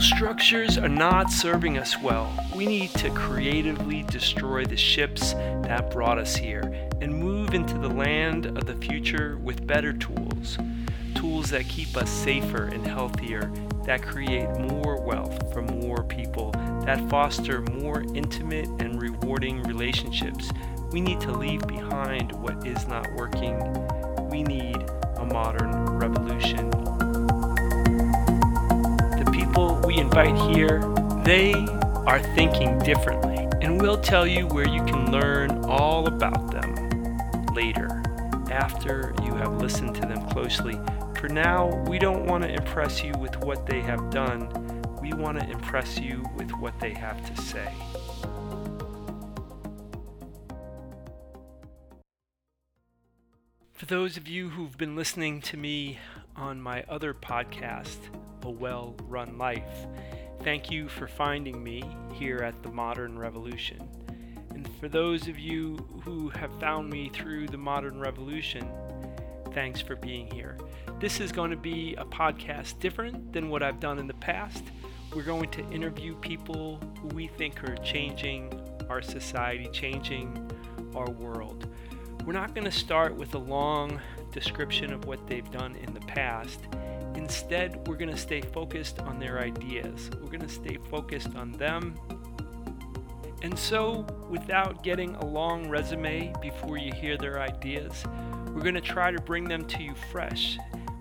structures are not serving us well. We need to creatively destroy the ships that brought us here and move into the land of the future with better tools. Tools that keep us safer and healthier, that create more wealth for more people, that foster more intimate and rewarding relationships. We need to leave behind what is not working. We need a modern revolution we invite here, they are thinking differently, and we'll tell you where you can learn all about them later, after you have listened to them closely. For now, we don't want to impress you with what they have done, we want to impress you with what they have to say. For those of you who've been listening to me on my other podcast, A Well Run Life. Thank you for finding me here at the Modern Revolution. And for those of you who have found me through the Modern Revolution, thanks for being here. This is going to be a podcast different than what I've done in the past. We're going to interview people who we think are changing our society, changing our world. We're not going to start with a long description of what they've done in the past. Instead, we're going to stay focused on their ideas. We're going to stay focused on them. And so, without getting a long resume before you hear their ideas, we're going to try to bring them to you fresh.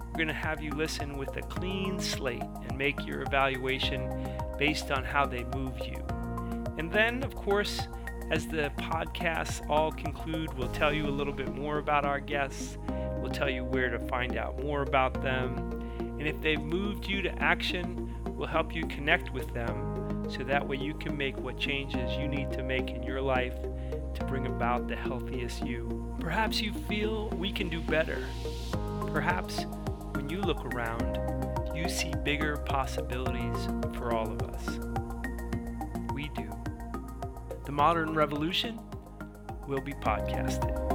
We're going to have you listen with a clean slate and make your evaluation based on how they move you. And then, of course, as the podcasts all conclude, we'll tell you a little bit more about our guests We'll tell you where to find out more about them. And if they've moved you to action, we'll help you connect with them so that way you can make what changes you need to make in your life to bring about the healthiest you. Perhaps you feel we can do better. Perhaps when you look around, you see bigger possibilities for all of us. We do. The Modern Revolution will be podcasted.